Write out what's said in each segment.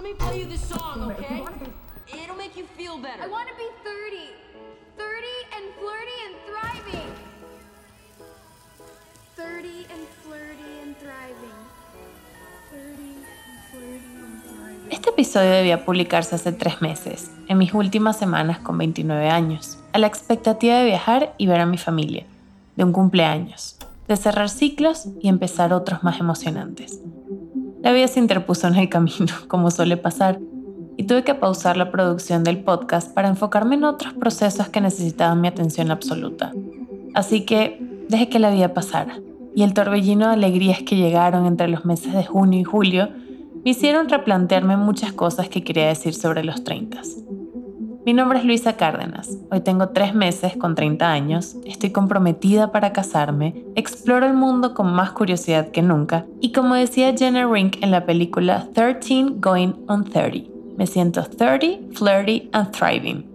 let me play you this song, okay? It'll make you feel better. I want to be 30. 30 and flirty and thriving. 30 and flirty and thriving. 30 and flirty and thriving. Este episodio debía publicarse hace tres meses, en mis últimas semanas con 29 años, a la expectativa de viajar y ver a mi familia, de un cumpleaños, de cerrar ciclos y empezar otros más emocionantes. La vida se interpuso en el camino, como suele pasar, y tuve que pausar la producción del podcast para enfocarme en otros procesos que necesitaban mi atención absoluta. Así que dejé que la vida pasara, y el torbellino de alegrías que llegaron entre los meses de junio y julio me hicieron replantearme muchas cosas que quería decir sobre los 30. Mi nombre es Luisa Cárdenas. Hoy tengo tres meses con 30 años, estoy comprometida para casarme, exploro el mundo con más curiosidad que nunca y como decía Jenna Rink en la película 13 Going on 30, me siento 30, flirty and thriving.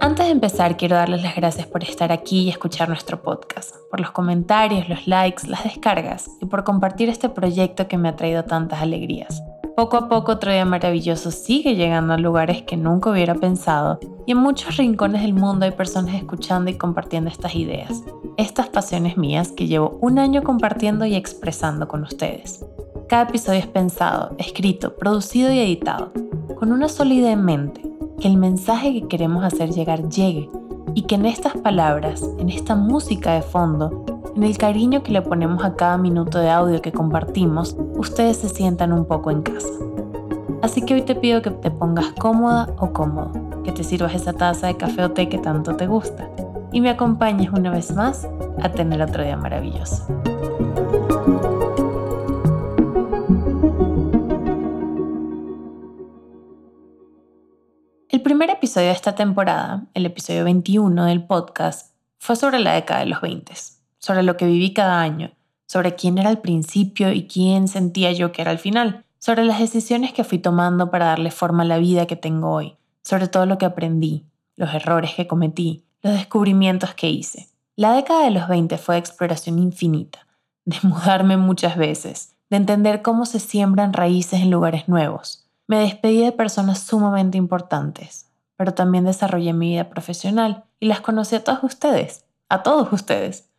Antes de empezar, quiero darles las gracias por estar aquí y escuchar nuestro podcast, por los comentarios, los likes, las descargas y por compartir este proyecto que me ha traído tantas alegrías. Poco a poco otro día maravilloso sigue llegando a lugares que nunca hubiera pensado y en muchos rincones del mundo hay personas escuchando y compartiendo estas ideas, estas pasiones mías que llevo un año compartiendo y expresando con ustedes. Cada episodio es pensado, escrito, producido y editado, con una sola idea en mente, que el mensaje que queremos hacer llegar llegue y que en estas palabras, en esta música de fondo, en el cariño que le ponemos a cada minuto de audio que compartimos, ustedes se sientan un poco en casa. Así que hoy te pido que te pongas cómoda o cómodo, que te sirvas esa taza de café o té que tanto te gusta y me acompañes una vez más a tener otro día maravilloso. El primer episodio de esta temporada, el episodio 21 del podcast, fue sobre la década de los 20, sobre lo que viví cada año, sobre quién era al principio y quién sentía yo que era al final, sobre las decisiones que fui tomando para darle forma a la vida que tengo hoy, sobre todo lo que aprendí, los errores que cometí, los descubrimientos que hice. La década de los 20 fue de exploración infinita, de mudarme muchas veces, de entender cómo se siembran raíces en lugares nuevos, me despedí de personas sumamente importantes, pero también desarrollé mi vida profesional y las conocí a todos ustedes, a todos ustedes.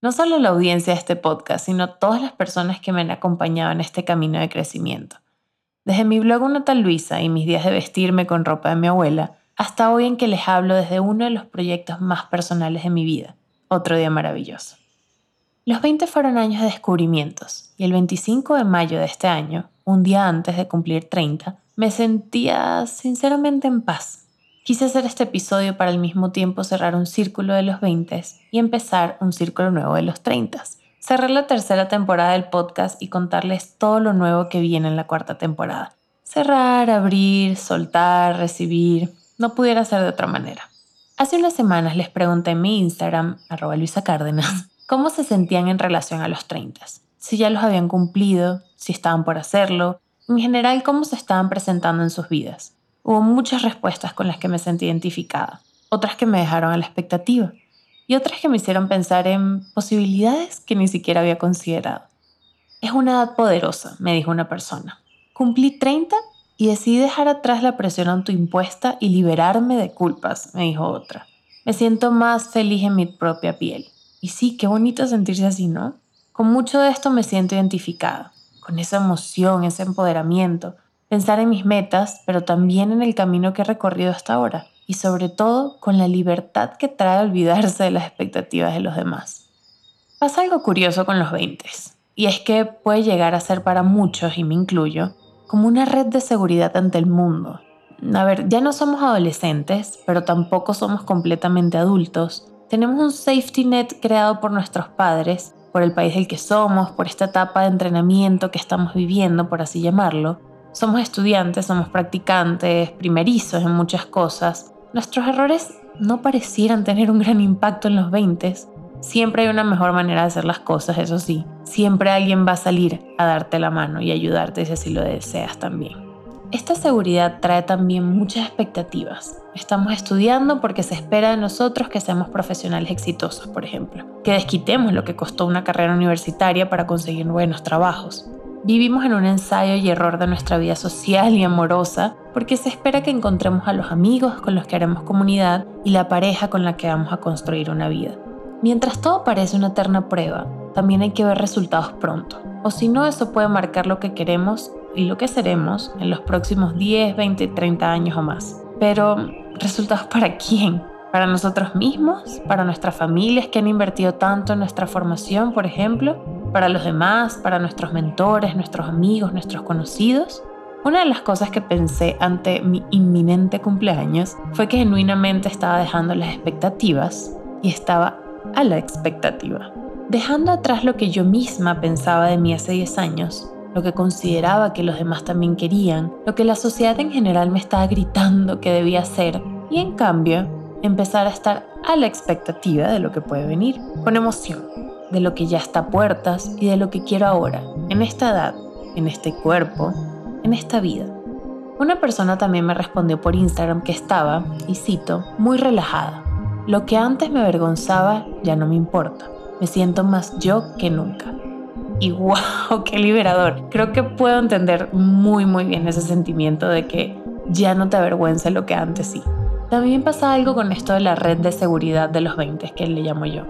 No solo la audiencia de este podcast, sino todas las personas que me han acompañado en este camino de crecimiento. Desde mi blog Una tal Luisa y mis días de vestirme con ropa de mi abuela, hasta hoy en que les hablo desde uno de los proyectos más personales de mi vida, otro día maravilloso. Los 20 fueron años de descubrimientos y el 25 de mayo de este año, un día antes de cumplir 30, me sentía sinceramente en paz. Quise hacer este episodio para al mismo tiempo cerrar un círculo de los 20 y empezar un círculo nuevo de los 30. Cerrar la tercera temporada del podcast y contarles todo lo nuevo que viene en la cuarta temporada. Cerrar, abrir, soltar, recibir. No pudiera ser de otra manera. Hace unas semanas les pregunté en mi Instagram, arroba Luisa Cárdenas, cómo se sentían en relación a los 30, si ya los habían cumplido, si estaban por hacerlo, en general cómo se estaban presentando en sus vidas. Hubo muchas respuestas con las que me sentí identificada, otras que me dejaron a la expectativa y otras que me hicieron pensar en posibilidades que ni siquiera había considerado. Es una edad poderosa, me dijo una persona. Cumplí 30 y decidí dejar atrás la presión autoimpuesta y liberarme de culpas, me dijo otra. Me siento más feliz en mi propia piel. Y sí, qué bonito sentirse así, ¿no? Con mucho de esto me siento identificada, con esa emoción, ese empoderamiento, pensar en mis metas, pero también en el camino que he recorrido hasta ahora, y sobre todo con la libertad que trae olvidarse de las expectativas de los demás. Pasa algo curioso con los 20, y es que puede llegar a ser para muchos, y me incluyo, como una red de seguridad ante el mundo. A ver, ya no somos adolescentes, pero tampoco somos completamente adultos, tenemos un safety net creado por nuestros padres, por el país del que somos, por esta etapa de entrenamiento que estamos viviendo, por así llamarlo. Somos estudiantes, somos practicantes, primerizos en muchas cosas. Nuestros errores no parecieran tener un gran impacto en los 20. Siempre hay una mejor manera de hacer las cosas, eso sí. Siempre alguien va a salir a darte la mano y ayudarte si así lo deseas también. Esta seguridad trae también muchas expectativas. Estamos estudiando porque se espera de nosotros que seamos profesionales exitosos, por ejemplo, que desquitemos lo que costó una carrera universitaria para conseguir buenos trabajos. Vivimos en un ensayo y error de nuestra vida social y amorosa porque se espera que encontremos a los amigos con los que haremos comunidad y la pareja con la que vamos a construir una vida. Mientras todo parece una eterna prueba, también hay que ver resultados pronto, o si no eso puede marcar lo que queremos y lo que seremos en los próximos 10, 20, 30 años o más. Pero, ¿resultados para quién? ¿Para nosotros mismos? ¿Para nuestras familias que han invertido tanto en nuestra formación, por ejemplo? ¿Para los demás? ¿Para nuestros mentores, nuestros amigos, nuestros conocidos? Una de las cosas que pensé ante mi inminente cumpleaños fue que genuinamente estaba dejando las expectativas y estaba a la expectativa. Dejando atrás lo que yo misma pensaba de mí hace 10 años, lo que consideraba que los demás también querían, lo que la sociedad en general me estaba gritando que debía hacer, y en cambio empezar a estar a la expectativa de lo que puede venir, con emoción, de lo que ya está a puertas y de lo que quiero ahora, en esta edad, en este cuerpo, en esta vida. Una persona también me respondió por Instagram que estaba, y cito, muy relajada. Lo que antes me avergonzaba ya no me importa. Me siento más yo que nunca y wow, qué liberador. Creo que puedo entender muy muy bien ese sentimiento de que ya no te avergüenza lo que antes sí. También pasa algo con esto de la red de seguridad de los 20, que le llamo yo.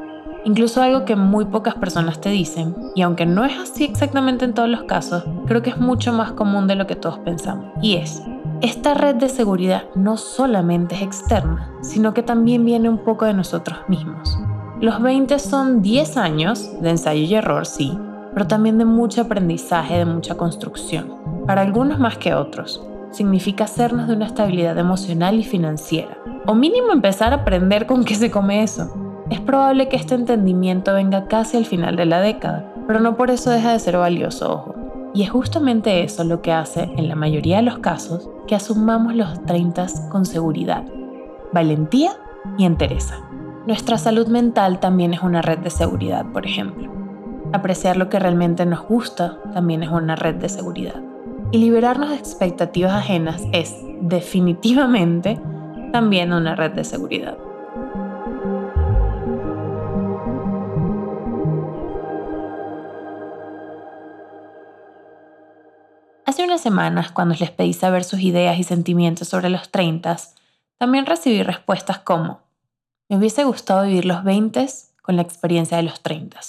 Incluso algo que muy pocas personas te dicen, y aunque no es así exactamente en todos los casos, creo que es mucho más común de lo que todos pensamos. Y es, esta red de seguridad no solamente es externa, sino que también viene un poco de nosotros mismos. Los 20 son 10 años de ensayo y error, sí, pero también de mucho aprendizaje, de mucha construcción. Para algunos más que otros, significa hacernos de una estabilidad emocional y financiera, o mínimo empezar a aprender con qué se come eso. Es probable que este entendimiento venga casi al final de la década, pero no por eso deja de ser valioso, ojo. Y es justamente eso lo que hace, en la mayoría de los casos, que asumamos los 30 con seguridad, valentía y entereza. Nuestra salud mental también es una red de seguridad, por ejemplo. Apreciar lo que realmente nos gusta también es una red de seguridad. Y liberarnos de expectativas ajenas es definitivamente también una red de seguridad. Hace unas semanas, cuando les pedí saber sus ideas y sentimientos sobre los 30, también recibí respuestas como, me hubiese gustado vivir los 20 con la experiencia de los 30.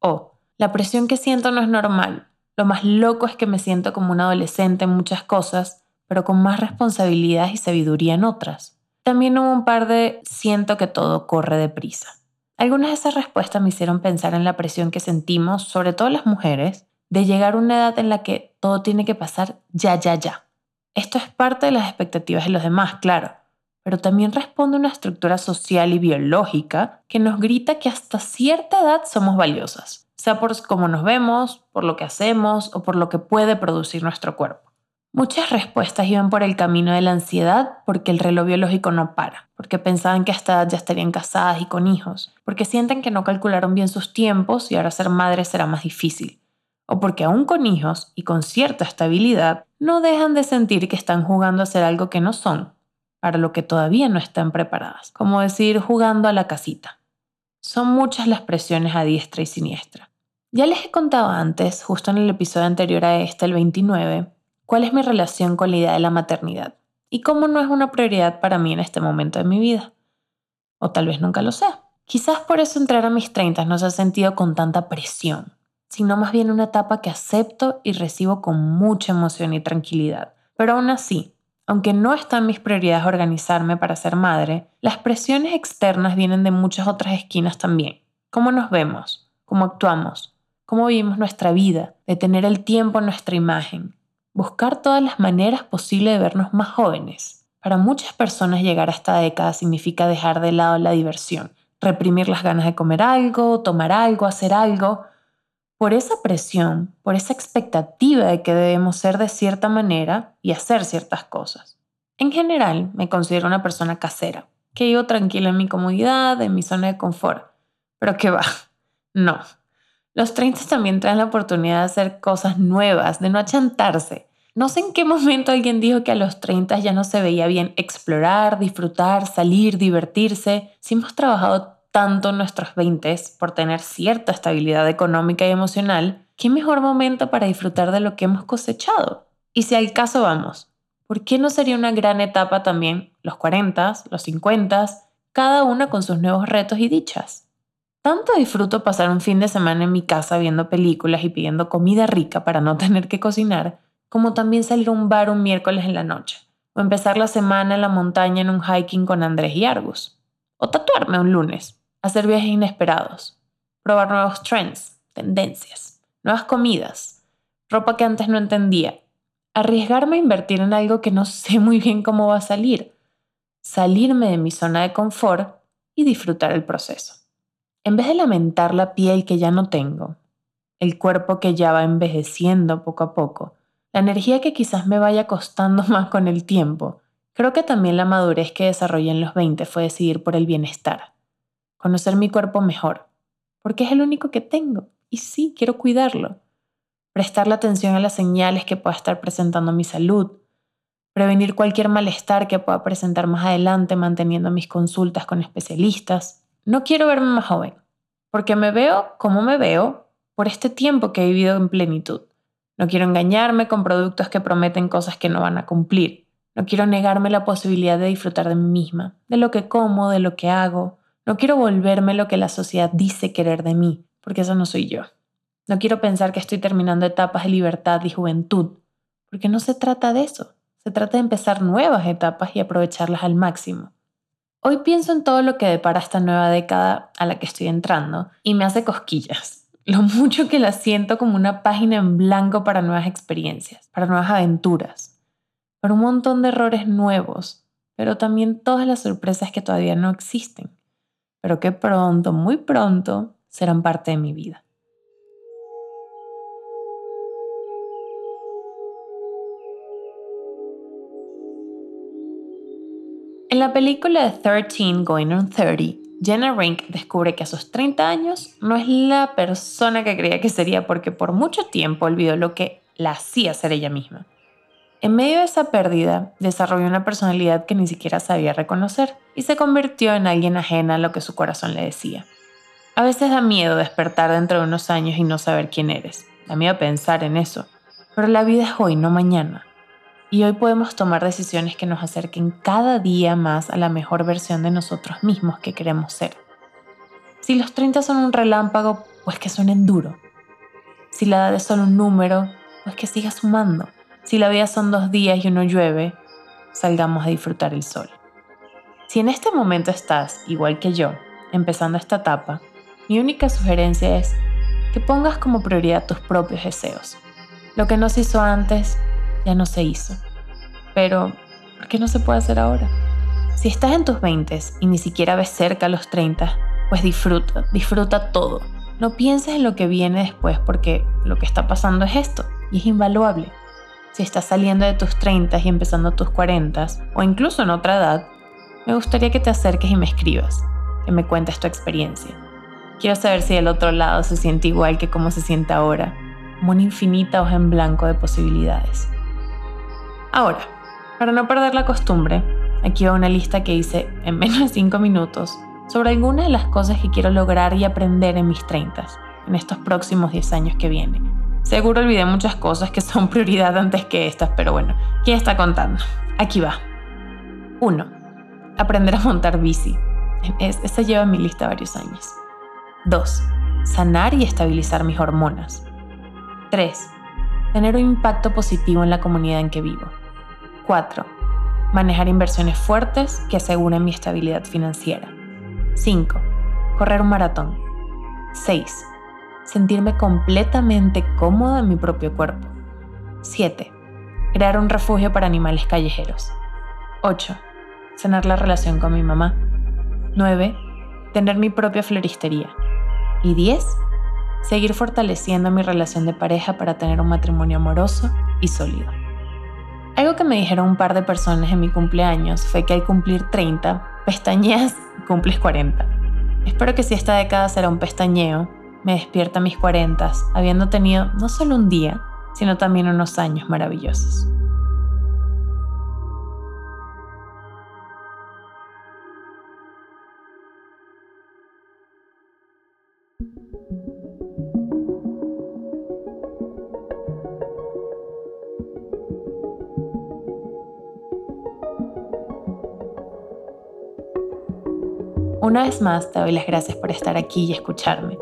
O, la presión que siento no es normal. Lo más loco es que me siento como un adolescente en muchas cosas, pero con más responsabilidades y sabiduría en otras. También hubo un par de siento que todo corre deprisa. Algunas de esas respuestas me hicieron pensar en la presión que sentimos, sobre todo las mujeres, de llegar a una edad en la que todo tiene que pasar ya, ya, ya. Esto es parte de las expectativas de los demás, claro, pero también responde a una estructura social y biológica que nos grita que hasta cierta edad somos valiosas sea por cómo nos vemos, por lo que hacemos o por lo que puede producir nuestro cuerpo. Muchas respuestas iban por el camino de la ansiedad porque el reloj biológico no para, porque pensaban que hasta ya estarían casadas y con hijos, porque sienten que no calcularon bien sus tiempos y ahora ser madre será más difícil, o porque aún con hijos y con cierta estabilidad no dejan de sentir que están jugando a ser algo que no son, para lo que todavía no están preparadas, como decir jugando a la casita. Son muchas las presiones a diestra y siniestra. Ya les he contado antes, justo en el episodio anterior a este, el 29, cuál es mi relación con la idea de la maternidad y cómo no es una prioridad para mí en este momento de mi vida. O tal vez nunca lo sea. Quizás por eso entrar a mis 30 no se ha sentido con tanta presión, sino más bien una etapa que acepto y recibo con mucha emoción y tranquilidad. Pero aún así, aunque no está en mis prioridades organizarme para ser madre, las presiones externas vienen de muchas otras esquinas también. ¿Cómo nos vemos? ¿Cómo actuamos? Cómo vivimos nuestra vida, de tener el tiempo en nuestra imagen, buscar todas las maneras posibles de vernos más jóvenes. Para muchas personas llegar a esta década significa dejar de lado la diversión, reprimir las ganas de comer algo, tomar algo, hacer algo. Por esa presión, por esa expectativa de que debemos ser de cierta manera y hacer ciertas cosas. En general, me considero una persona casera, que vivo tranquila en mi comodidad, en mi zona de confort. Pero que va, no, los 30 también traen la oportunidad de hacer cosas nuevas, de no achantarse, No sé en qué momento alguien dijo que a los 30 ya no se veía bien explorar, disfrutar, salir, divertirse. Si hemos trabajado tanto en nuestros 20 por tener cierta estabilidad económica y emocional, ¿qué mejor momento para disfrutar de lo que hemos cosechado? Y si al caso vamos, ¿por qué no sería una gran etapa también los 40, los 50, cada una con sus nuevos retos y dichas? Tanto disfruto pasar un fin de semana en mi casa viendo películas y pidiendo comida rica para no tener que cocinar, como también salir a un bar un miércoles en la noche, o empezar la semana en la montaña en un hiking con Andrés y Argus, o tatuarme un lunes, hacer viajes inesperados, probar nuevos trends, tendencias, nuevas comidas, ropa que antes no entendía, arriesgarme a invertir en algo que no sé muy bien cómo va a salir, salirme de mi zona de confort y disfrutar el proceso. En vez de lamentar la piel que ya no tengo, el cuerpo que ya va envejeciendo poco a poco, la energía que quizás me vaya costando más con el tiempo, creo que también la madurez que desarrollé en los 20 fue decidir por el bienestar, conocer mi cuerpo mejor, porque es el único que tengo y sí, quiero cuidarlo, prestarle atención a las señales que pueda estar presentando mi salud, prevenir cualquier malestar que pueda presentar más adelante manteniendo mis consultas con especialistas, no quiero verme más joven, porque me veo como me veo por este tiempo que he vivido en plenitud. No quiero engañarme con productos que prometen cosas que no van a cumplir. No quiero negarme la posibilidad de disfrutar de mí misma, de lo que como, de lo que hago. No quiero volverme lo que la sociedad dice querer de mí, porque eso no soy yo. No quiero pensar que estoy terminando etapas de libertad y juventud, porque no se trata de eso. Se trata de empezar nuevas etapas y aprovecharlas al máximo. Hoy pienso en todo lo que depara esta nueva década a la que estoy entrando y me hace cosquillas. Lo mucho que la siento como una página en blanco para nuevas experiencias, para nuevas aventuras, para un montón de errores nuevos, pero también todas las sorpresas que todavía no existen, pero que pronto, muy pronto, serán parte de mi vida. En la película de 13 Going on 30, Jenna Rink descubre que a sus 30 años no es la persona que creía que sería porque por mucho tiempo olvidó lo que la hacía ser ella misma. En medio de esa pérdida, desarrolló una personalidad que ni siquiera sabía reconocer y se convirtió en alguien ajena a lo que su corazón le decía. A veces da miedo despertar dentro de unos años y no saber quién eres. Da miedo pensar en eso. Pero la vida es hoy, no mañana y hoy podemos tomar decisiones que nos acerquen cada día más a la mejor versión de nosotros mismos que queremos ser. Si los 30 son un relámpago, pues que suenen duro. Si la edad es solo un número, pues que siga sumando. Si la vida son dos días y uno llueve, salgamos a disfrutar el sol. Si en este momento estás, igual que yo, empezando esta etapa, mi única sugerencia es que pongas como prioridad tus propios deseos. Lo que no se hizo antes, ya no se hizo. Pero, ¿por qué no se puede hacer ahora? Si estás en tus 20 y ni siquiera ves cerca los 30, pues disfruta, disfruta todo. No pienses en lo que viene después porque lo que está pasando es esto y es invaluable. Si estás saliendo de tus 30 y empezando tus 40 o incluso en otra edad, me gustaría que te acerques y me escribas, que me cuentes tu experiencia. Quiero saber si del otro lado se siente igual que como se siente ahora, como una infinita hoja en blanco de posibilidades. Ahora, para no perder la costumbre, aquí va una lista que hice en menos de 5 minutos sobre algunas de las cosas que quiero lograr y aprender en mis 30, en estos próximos 10 años que vienen. Seguro olvidé muchas cosas que son prioridad antes que estas, pero bueno, ¿quién está contando? Aquí va. 1. Aprender a montar bici. esa lleva en mi lista varios años. 2. Sanar y estabilizar mis hormonas. 3. Tener un impacto positivo en la comunidad en que vivo. 4. Manejar inversiones fuertes que aseguren mi estabilidad financiera. 5. Correr un maratón. 6. Sentirme completamente cómoda en mi propio cuerpo. 7. Crear un refugio para animales callejeros. 8. Sanar la relación con mi mamá. 9. Tener mi propia floristería. Y 10. Seguir fortaleciendo mi relación de pareja para tener un matrimonio amoroso y sólido. Algo que me dijeron un par de personas en mi cumpleaños fue que al cumplir 30, pestañeas cumples 40. Espero que si esta década será un pestañeo, me despierta a mis 40, habiendo tenido no solo un día, sino también unos años maravillosos. Una vez más te doy las gracias por estar aquí y escucharme.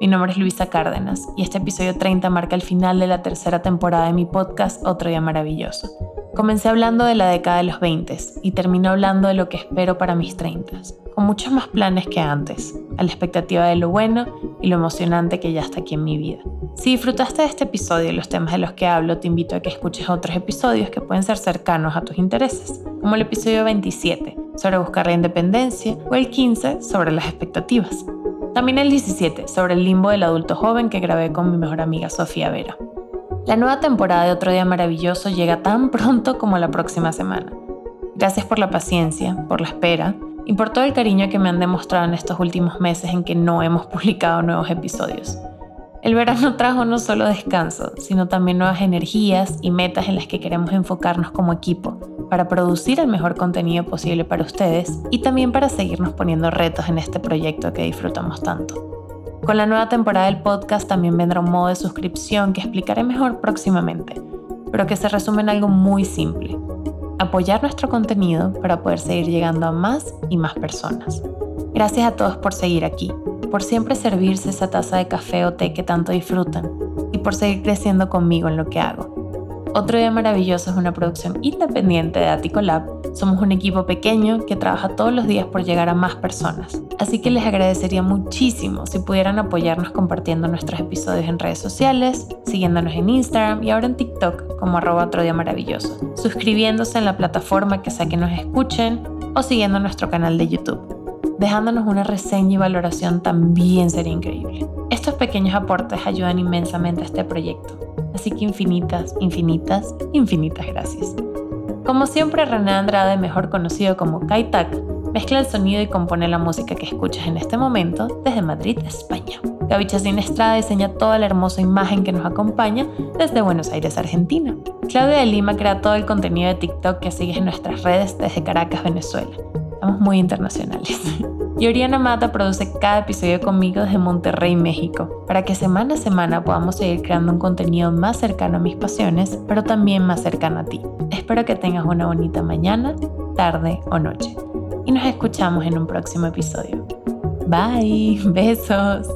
Mi nombre es Luisa Cárdenas y este episodio 30 marca el final de la tercera temporada de mi podcast Otro Día Maravilloso. Comencé hablando de la década de los 20 y termino hablando de lo que espero para mis 30, con muchos más planes que antes, a la expectativa de lo bueno y lo emocionante que ya está aquí en mi vida. Si disfrutaste de este episodio y los temas de los que hablo, te invito a que escuches otros episodios que pueden ser cercanos a tus intereses, como el episodio 27 sobre buscar la independencia o el 15 sobre las expectativas. También el 17 sobre el limbo del adulto joven que grabé con mi mejor amiga Sofía Vera. La nueva temporada de Otro Día Maravilloso llega tan pronto como la próxima semana. Gracias por la paciencia, por la espera y por todo el cariño que me han demostrado en estos últimos meses en que no hemos publicado nuevos episodios. El verano trajo no solo descanso, sino también nuevas energías y metas en las que queremos enfocarnos como equipo para producir el mejor contenido posible para ustedes y también para seguirnos poniendo retos en este proyecto que disfrutamos tanto. Con la nueva temporada del podcast también vendrá un modo de suscripción que explicaré mejor próximamente, pero que se resume en algo muy simple. Apoyar nuestro contenido para poder seguir llegando a más y más personas. Gracias a todos por seguir aquí por siempre servirse esa taza de café o té que tanto disfrutan y por seguir creciendo conmigo en lo que hago. Otro Día Maravilloso es una producción independiente de Attico Lab. Somos un equipo pequeño que trabaja todos los días por llegar a más personas. Así que les agradecería muchísimo si pudieran apoyarnos compartiendo nuestros episodios en redes sociales, siguiéndonos en Instagram y ahora en TikTok como arroba otro día maravilloso, suscribiéndose en la plataforma que sea que nos escuchen o siguiendo nuestro canal de YouTube dejándonos una reseña y valoración también sería increíble. Estos pequeños aportes ayudan inmensamente a este proyecto, así que infinitas, infinitas, infinitas gracias. Como siempre, René Andrade, mejor conocido como Kaitak, mezcla el sonido y compone la música que escuchas en este momento desde Madrid, España. Gaby Chacín Estrada diseña toda la hermosa imagen que nos acompaña desde Buenos Aires, Argentina. Claudia de Lima crea todo el contenido de TikTok que sigues en nuestras redes desde Caracas, Venezuela. Estamos muy internacionales. Y Oriana Mata produce cada episodio conmigo desde Monterrey, México, para que semana a semana podamos seguir creando un contenido más cercano a mis pasiones, pero también más cercano a ti. Espero que tengas una bonita mañana, tarde o noche. Y nos escuchamos en un próximo episodio. Bye, besos.